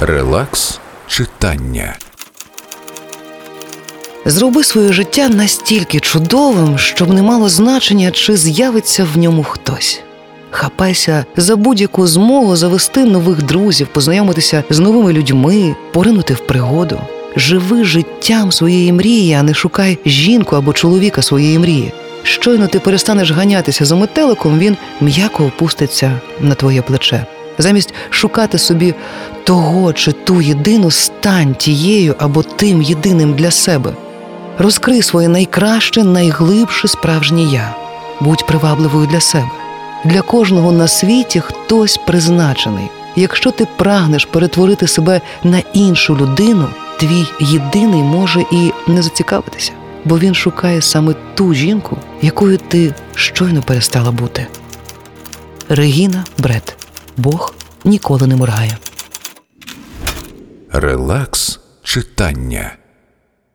Релакс читання. Зроби своє життя настільки чудовим, щоб не мало значення, чи з'явиться в ньому хтось. Хапайся за будь-яку змогу завести нових друзів, познайомитися з новими людьми, поринути в пригоду. Живи життям своєї мрії, а не шукай жінку або чоловіка своєї мрії. Щойно ти перестанеш ганятися за метеликом, він м'яко опуститься на твоє плече. Замість шукати собі того чи ту єдину, стань тією або тим єдиним для себе. Розкрий своє найкраще, найглибше справжнє я. Будь привабливою для себе. Для кожного на світі хтось призначений. Якщо ти прагнеш перетворити себе на іншу людину, твій єдиний може і не зацікавитися, бо він шукає саме ту жінку, якою ти щойно перестала бути. Регіна Бретт. Бог ніколи не моргає. Релакс читання.